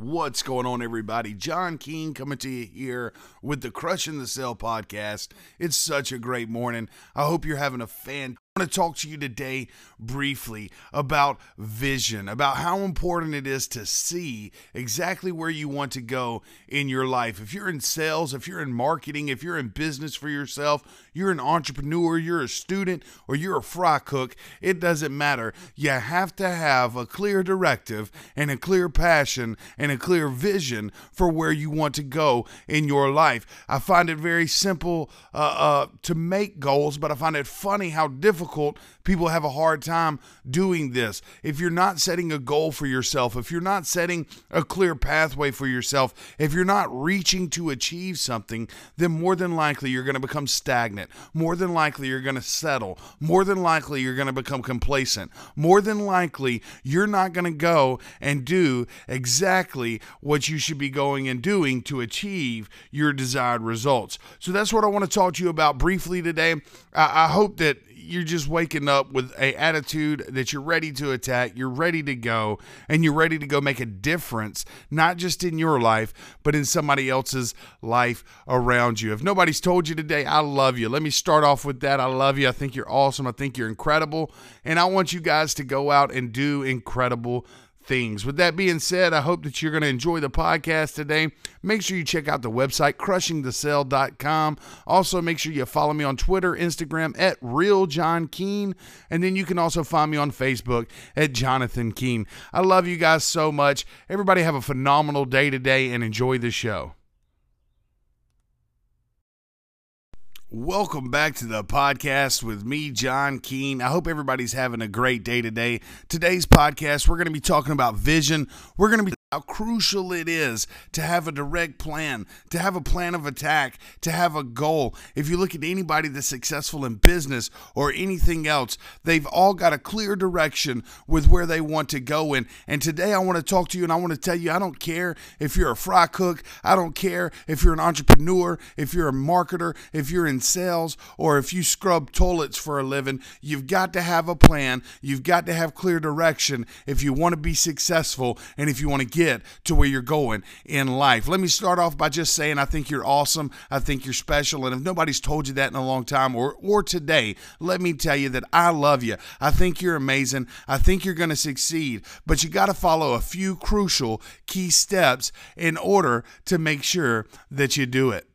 What's going on, everybody? John Keene coming to you here with the Crushing the Sale podcast. It's such a great morning. I hope you're having a fan. Want to talk to you today briefly about vision, about how important it is to see exactly where you want to go in your life. If you're in sales, if you're in marketing, if you're in business for yourself, you're an entrepreneur, you're a student, or you're a fry cook, it doesn't matter. You have to have a clear directive and a clear passion and a clear vision for where you want to go in your life. I find it very simple uh, uh, to make goals, but I find it funny how difficult difficult. People have a hard time doing this. If you're not setting a goal for yourself, if you're not setting a clear pathway for yourself, if you're not reaching to achieve something, then more than likely you're going to become stagnant. More than likely you're going to settle. More than likely you're going to become complacent. More than likely you're not going to go and do exactly what you should be going and doing to achieve your desired results. So that's what I want to talk to you about briefly today. I, I hope that you're just waking up with a attitude that you're ready to attack, you're ready to go, and you're ready to go make a difference, not just in your life, but in somebody else's life around you. If nobody's told you today, I love you. Let me start off with that. I love you. I think you're awesome. I think you're incredible. And I want you guys to go out and do incredible things. With that being said, I hope that you're going to enjoy the podcast today. Make sure you check out the website, crushingthesale.com. Also, make sure you follow me on Twitter, Instagram at Real John Keene. And then you can also find me on Facebook at Jonathan Keene. I love you guys so much. Everybody have a phenomenal day today and enjoy the show. Welcome back to the podcast with me, John Keene. I hope everybody's having a great day today. Today's podcast, we're going to be talking about vision. We're going to be how crucial it is to have a direct plan, to have a plan of attack, to have a goal. If you look at anybody that's successful in business or anything else, they've all got a clear direction with where they want to go in. And today I want to talk to you and I want to tell you I don't care if you're a fry cook, I don't care if you're an entrepreneur, if you're a marketer, if you're in sales, or if you scrub toilets for a living. You've got to have a plan, you've got to have clear direction if you want to be successful and if you want to get to where you're going in life. Let me start off by just saying I think you're awesome. I think you're special. And if nobody's told you that in a long time or, or today, let me tell you that I love you. I think you're amazing. I think you're going to succeed. But you got to follow a few crucial key steps in order to make sure that you do it.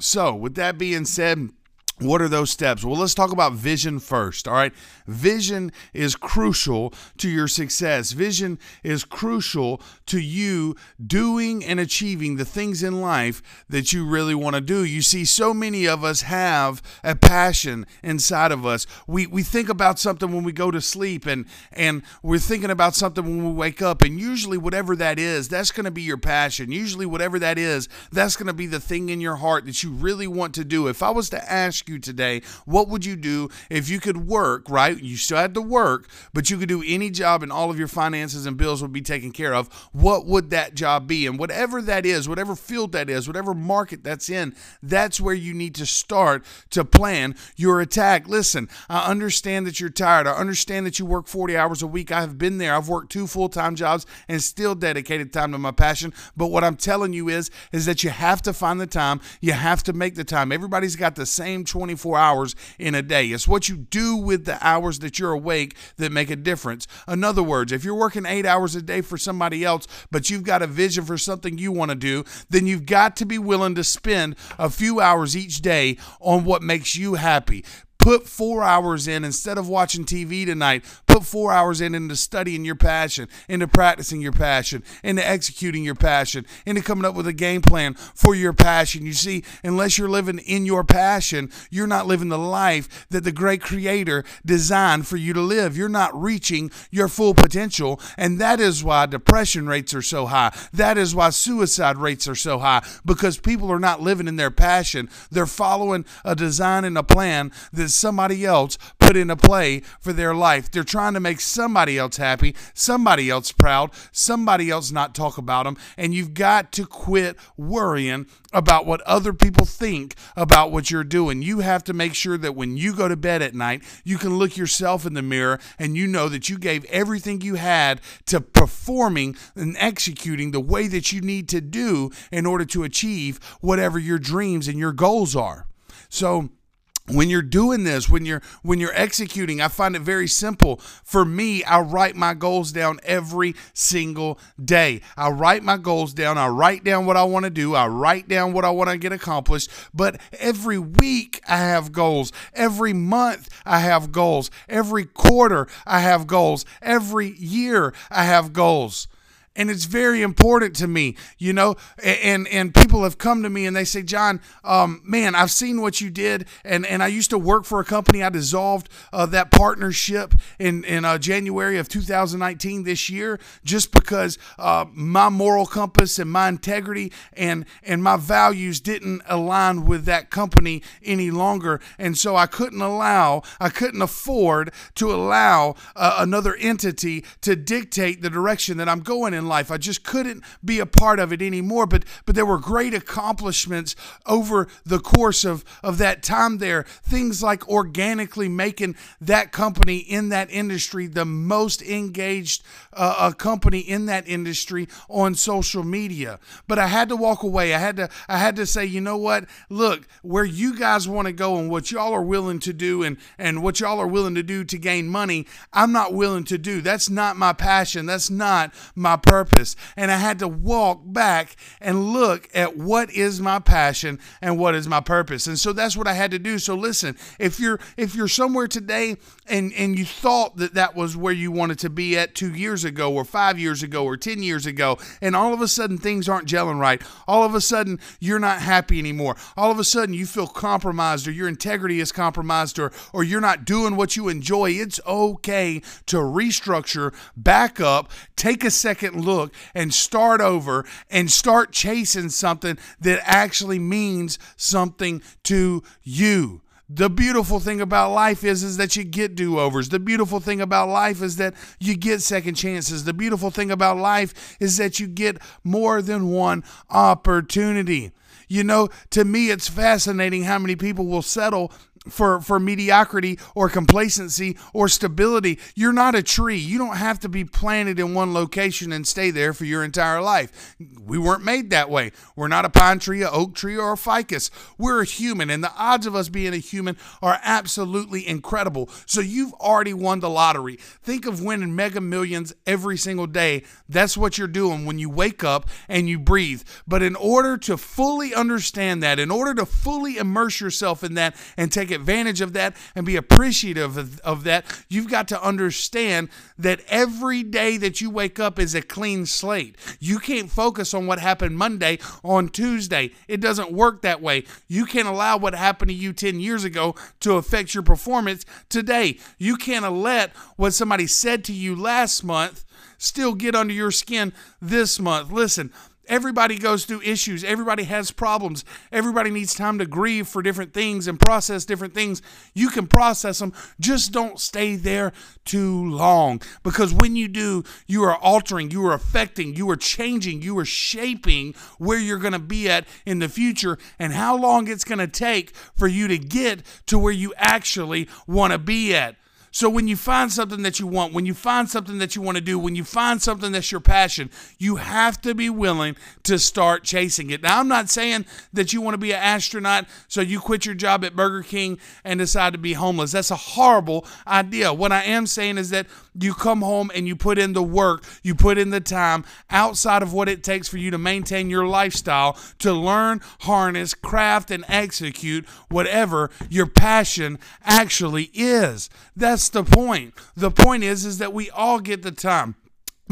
So, with that being said, what are those steps? Well, let's talk about vision first. All right. Vision is crucial to your success. Vision is crucial to you doing and achieving the things in life that you really want to do. You see, so many of us have a passion inside of us. We, we think about something when we go to sleep, and, and we're thinking about something when we wake up. And usually, whatever that is, that's going to be your passion. Usually, whatever that is, that's going to be the thing in your heart that you really want to do. If I was to ask you today, what would you do if you could work, right? You still had to work, but you could do any job and all of your finances and bills would be taken care of. What would that job be? And whatever that is, whatever field that is, whatever market that's in, that's where you need to start to plan your attack. Listen, I understand that you're tired. I understand that you work 40 hours a week. I have been there. I've worked two full-time jobs and still dedicated time to my passion. But what I'm telling you is is that you have to find the time. You have to make the time. Everybody's got the same 24 hours in a day. It's what you do with the hours that you're awake that make a difference. In other words, if you're working eight hours a day for somebody else, but you've got a vision for something you want to do, then you've got to be willing to spend a few hours each day on what makes you happy. Put four hours in instead of watching TV tonight. Put four hours in into studying your passion, into practicing your passion, into executing your passion, into coming up with a game plan for your passion. You see, unless you're living in your passion, you're not living the life that the great creator designed for you to live. You're not reaching your full potential. And that is why depression rates are so high. That is why suicide rates are so high because people are not living in their passion. They're following a design and a plan that somebody else put into play for their life. They're trying to make somebody else happy, somebody else proud, somebody else not talk about them. And you've got to quit worrying about what other people think about what you're doing. You have to make sure that when you go to bed at night, you can look yourself in the mirror and you know that you gave everything you had to performing and executing the way that you need to do in order to achieve whatever your dreams and your goals are. So, when you're doing this when you're when you're executing i find it very simple. For me i write my goals down every single day. I write my goals down. I write down what i want to do. I write down what i want to get accomplished. But every week i have goals. Every month i have goals. Every quarter i have goals. Every year i have goals and it's very important to me you know and and people have come to me and they say john um, man i've seen what you did and and i used to work for a company. I dissolved uh, that partnership in in uh, january of 2019 this year just because uh, my moral compass and my integrity and and my values didn't align with that company any longer. And so i couldn't allow i couldn't afford to allow uh, another entity to dictate the direction that i'm going in in life. I just couldn't be a part of it anymore. But but there were great accomplishments over the course of, of that time there. Things like organically making that company in that industry the most engaged uh, company in that industry on social media. But I had to walk away. I had to I had to say, you know what? Look, where you guys want to go and what y'all are willing to do and and what y'all are willing to do to gain money, I'm not willing to do. That's not my passion. That's not my purpose. And I had to walk back and look at what is my passion and what is my purpose. And so that's what I had to do. So listen, if you're if you're somewhere today and and you thought that that was where you wanted to be at 2 years ago or 5 years ago or 10 years ago and all of a sudden things aren't gelling right. All of a sudden you're not happy anymore. All of a sudden you feel compromised or your integrity is compromised or or you're not doing what you enjoy. It's okay to restructure, back up, take a second look and start over and start chasing something that actually means something to you. The beautiful thing about life is is that you get do-overs. The beautiful thing about life is that you get second chances. The beautiful thing about life is that you get more than one opportunity. You know, to me it's fascinating how many people will settle for for mediocrity or complacency or stability. You're not a tree. You don't have to be planted in one location and stay there for your entire life. We weren't made that way. We're not a pine tree, a oak tree, or a ficus. We're a human, and the odds of us being a human are absolutely incredible. So you've already won the lottery. Think of winning mega millions every single day. That's what you're doing when you wake up and you breathe. But in order to fully understand that, in order to fully immerse yourself in that and take take advantage of that and be appreciative of, of that, you've got to understand that every day that you wake up is a clean slate. You can't focus on what happened Monday on Tuesday. It doesn't work that way. You can't allow what happened to you 10 years ago to affect your performance today. You can't let what somebody said to you last month still get under your skin this month. Listen, Everybody goes through issues. Everybody has problems. Everybody needs time to grieve for different things and process different things. You can process them. Just don't stay there too long because when you do, you are altering, you are affecting, you are changing, you are shaping where you're going to be at in the future and how long it's going to take for you to get to where you actually want to be at. So when you find something that you want, when you find something that you want to do, when you find something that's your passion, you have to be willing to start chasing it. Now, I'm not saying that you want to be an astronaut, so you quit your job at Burger King and decide to be homeless. That's a horrible idea. What I am saying is that you come home and you put in the work, you put in the time outside of what it takes for you to maintain your lifestyle to learn, harness, craft, and execute whatever your passion actually is. That's the point. The point is is that we all get the time.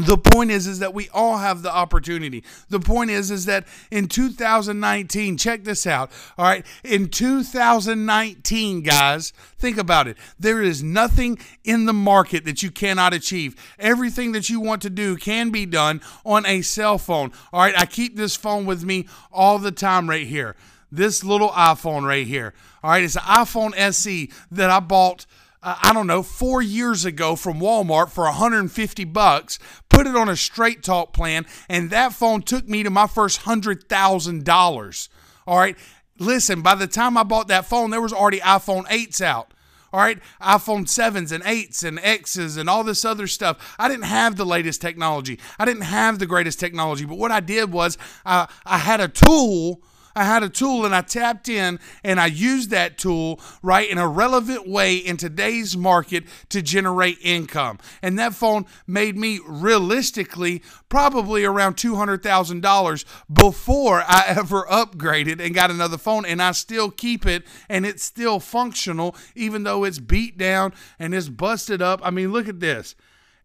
The point is is that we all have the opportunity. The point is is that in 2019, check this out. All right, in 2019, guys, think about it. There is nothing in the market that you cannot achieve. Everything that you want to do can be done on a cell phone. All right, I keep this phone with me all the time right here. this little iPhone right here. All right, it's an iPhone SE that I bought uh, I don't know, four years ago from Walmart for 150 bucks, put it on a straight talk plan, and that phone took me to my first $100,000. All right. Listen, by the time I bought that phone, there was already iPhone 8s out. All right, iPhone 7s and 8s and X's and all this other stuff. I didn't have the latest technology. I didn't have the greatest technology, but what I did was uh, I had a tool I had a tool and I tapped in and I used that tool, right, in a relevant way in today's market to generate income. And that phone made me realistically probably around $200,000 before I ever upgraded and got another phone. And I still keep it and it's still functional, even though it's beat down and it's busted up. I mean, look at this.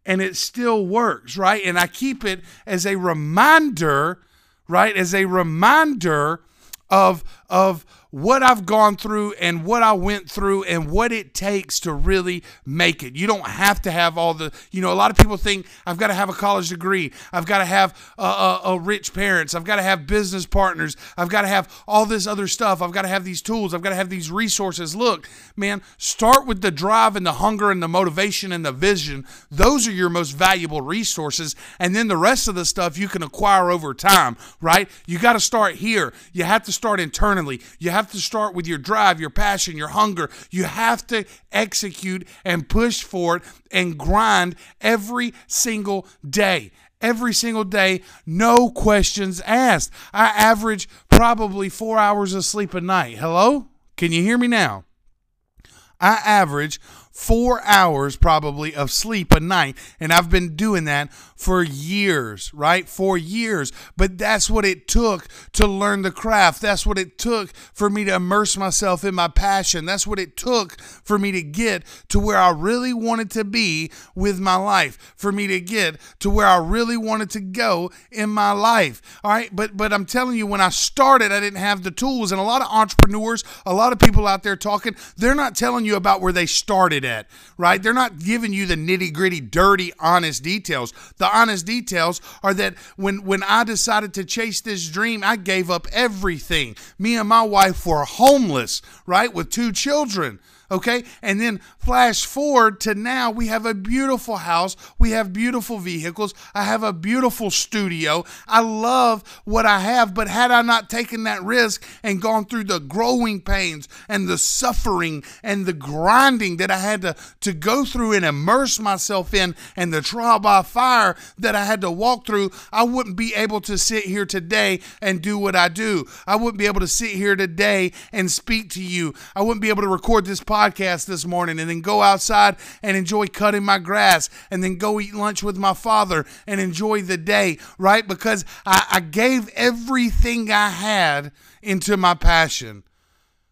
And it still works, right? And I keep it as a reminder, right? As a reminder of of what I've gone through and what I went through and what it takes to really make it. You don't have to have all the, you know, a lot of people think I've got to have a college degree. I've got to have a, a, a rich parents. I've got to have business partners. I've got to have all this other stuff. I've got to have these tools. I've got to have these resources. Look, man, start with the drive and the hunger and the motivation and the vision. Those are your most valuable resources. And then the rest of the stuff you can acquire over time, right? You got to start here. You have to start internally. You have have to start with your drive, your passion, your hunger. You have to execute and push for it and grind every single day. Every single day, no questions asked. I average probably four hours of sleep a night. Hello? Can you hear me now? I average four hours probably of sleep a night. And I've been doing that for years, right? For years. But that's what it took to learn the craft. That's what it took for me to immerse myself in my passion. That's what it took for me to get to where I really wanted to be with my life, for me to get to where I really wanted to go in my life. All right. But but I'm telling you, when I started, I didn't have the tools. And a lot of entrepreneurs, a lot of people out there talking, they're not telling you about where they started at, right? They're not giving you the nitty gritty, dirty, honest details. The honest details are that when, when I decided to chase this dream, I gave up everything. Me and my wife were homeless, right? With two children. Okay. And then flash forward to now, we have a beautiful house. We have beautiful vehicles. I have a beautiful studio. I love what I have. But had I not taken that risk and gone through the growing pains and the suffering and the grinding that I had to, to go through and immerse myself in and the trial by fire that I had to walk through, I wouldn't be able to sit here today and do what I do. I wouldn't be able to sit here today and speak to you. I wouldn't be able to record this podcast podcast this morning and then go outside and enjoy cutting my grass and then go eat lunch with my father and enjoy the day, right? Because I, I gave everything I had into my passion.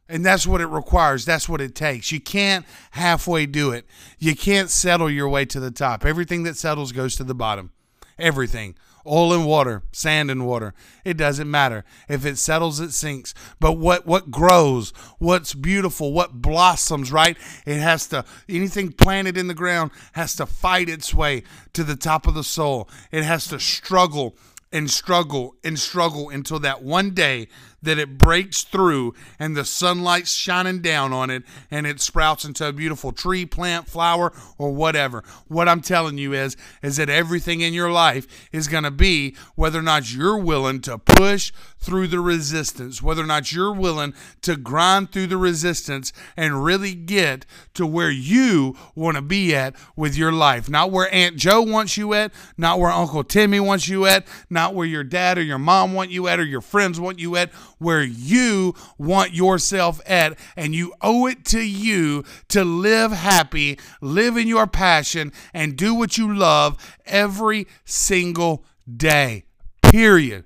And that's what it requires. That's what it takes. You can't halfway do it. You can't settle your way to the top. Everything that settles goes to the bottom. Everything oil and water, sand and water. It doesn't matter. If it settles, it sinks. But what what grows, what's beautiful, what blossoms, right? It has to anything planted in the ground has to fight its way to the top of the soul. It has to struggle and struggle and struggle until that one day that it breaks through and the sunlight's shining down on it and it sprouts into a beautiful tree, plant, flower, or whatever. What I'm telling you is, is that everything in your life is going to be whether or not you're willing to push through the resistance, whether or not you're willing to grind through the resistance and really get to where you want to be at with your life. Not where Aunt Joe wants you at, not where Uncle Timmy wants you at, not where your dad or your mom want you at or your friends want you at where you want yourself at, and you owe it to you to live happy, live in your passion, and do what you love every single day. Period.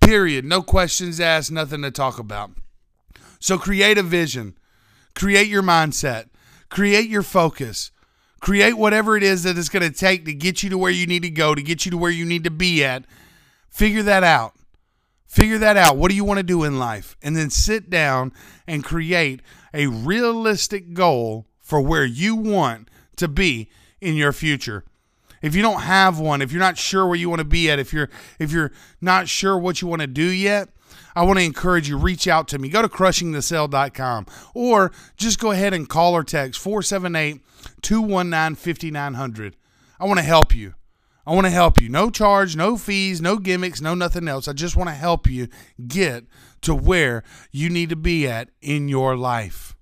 Period. No questions asked, nothing to talk about. So create a vision, create your mindset, create your focus. Create whatever it is that it's going to take to get you to where you need to go, to get you to where you need to be at. Figure that out. Figure that out. What do you want to do in life? And then sit down and create a realistic goal for where you want to be in your future. If you don't have one, if you're not sure where you want to be at, if you're if you're not sure what you want to do yet, I want to encourage you, reach out to me. Go to crushingthesale.com or just go ahead and call or text 478 219 5900. I want to help you. I want to help you. No charge, no fees, no gimmicks, no nothing else. I just want to help you get to where you need to be at in your life.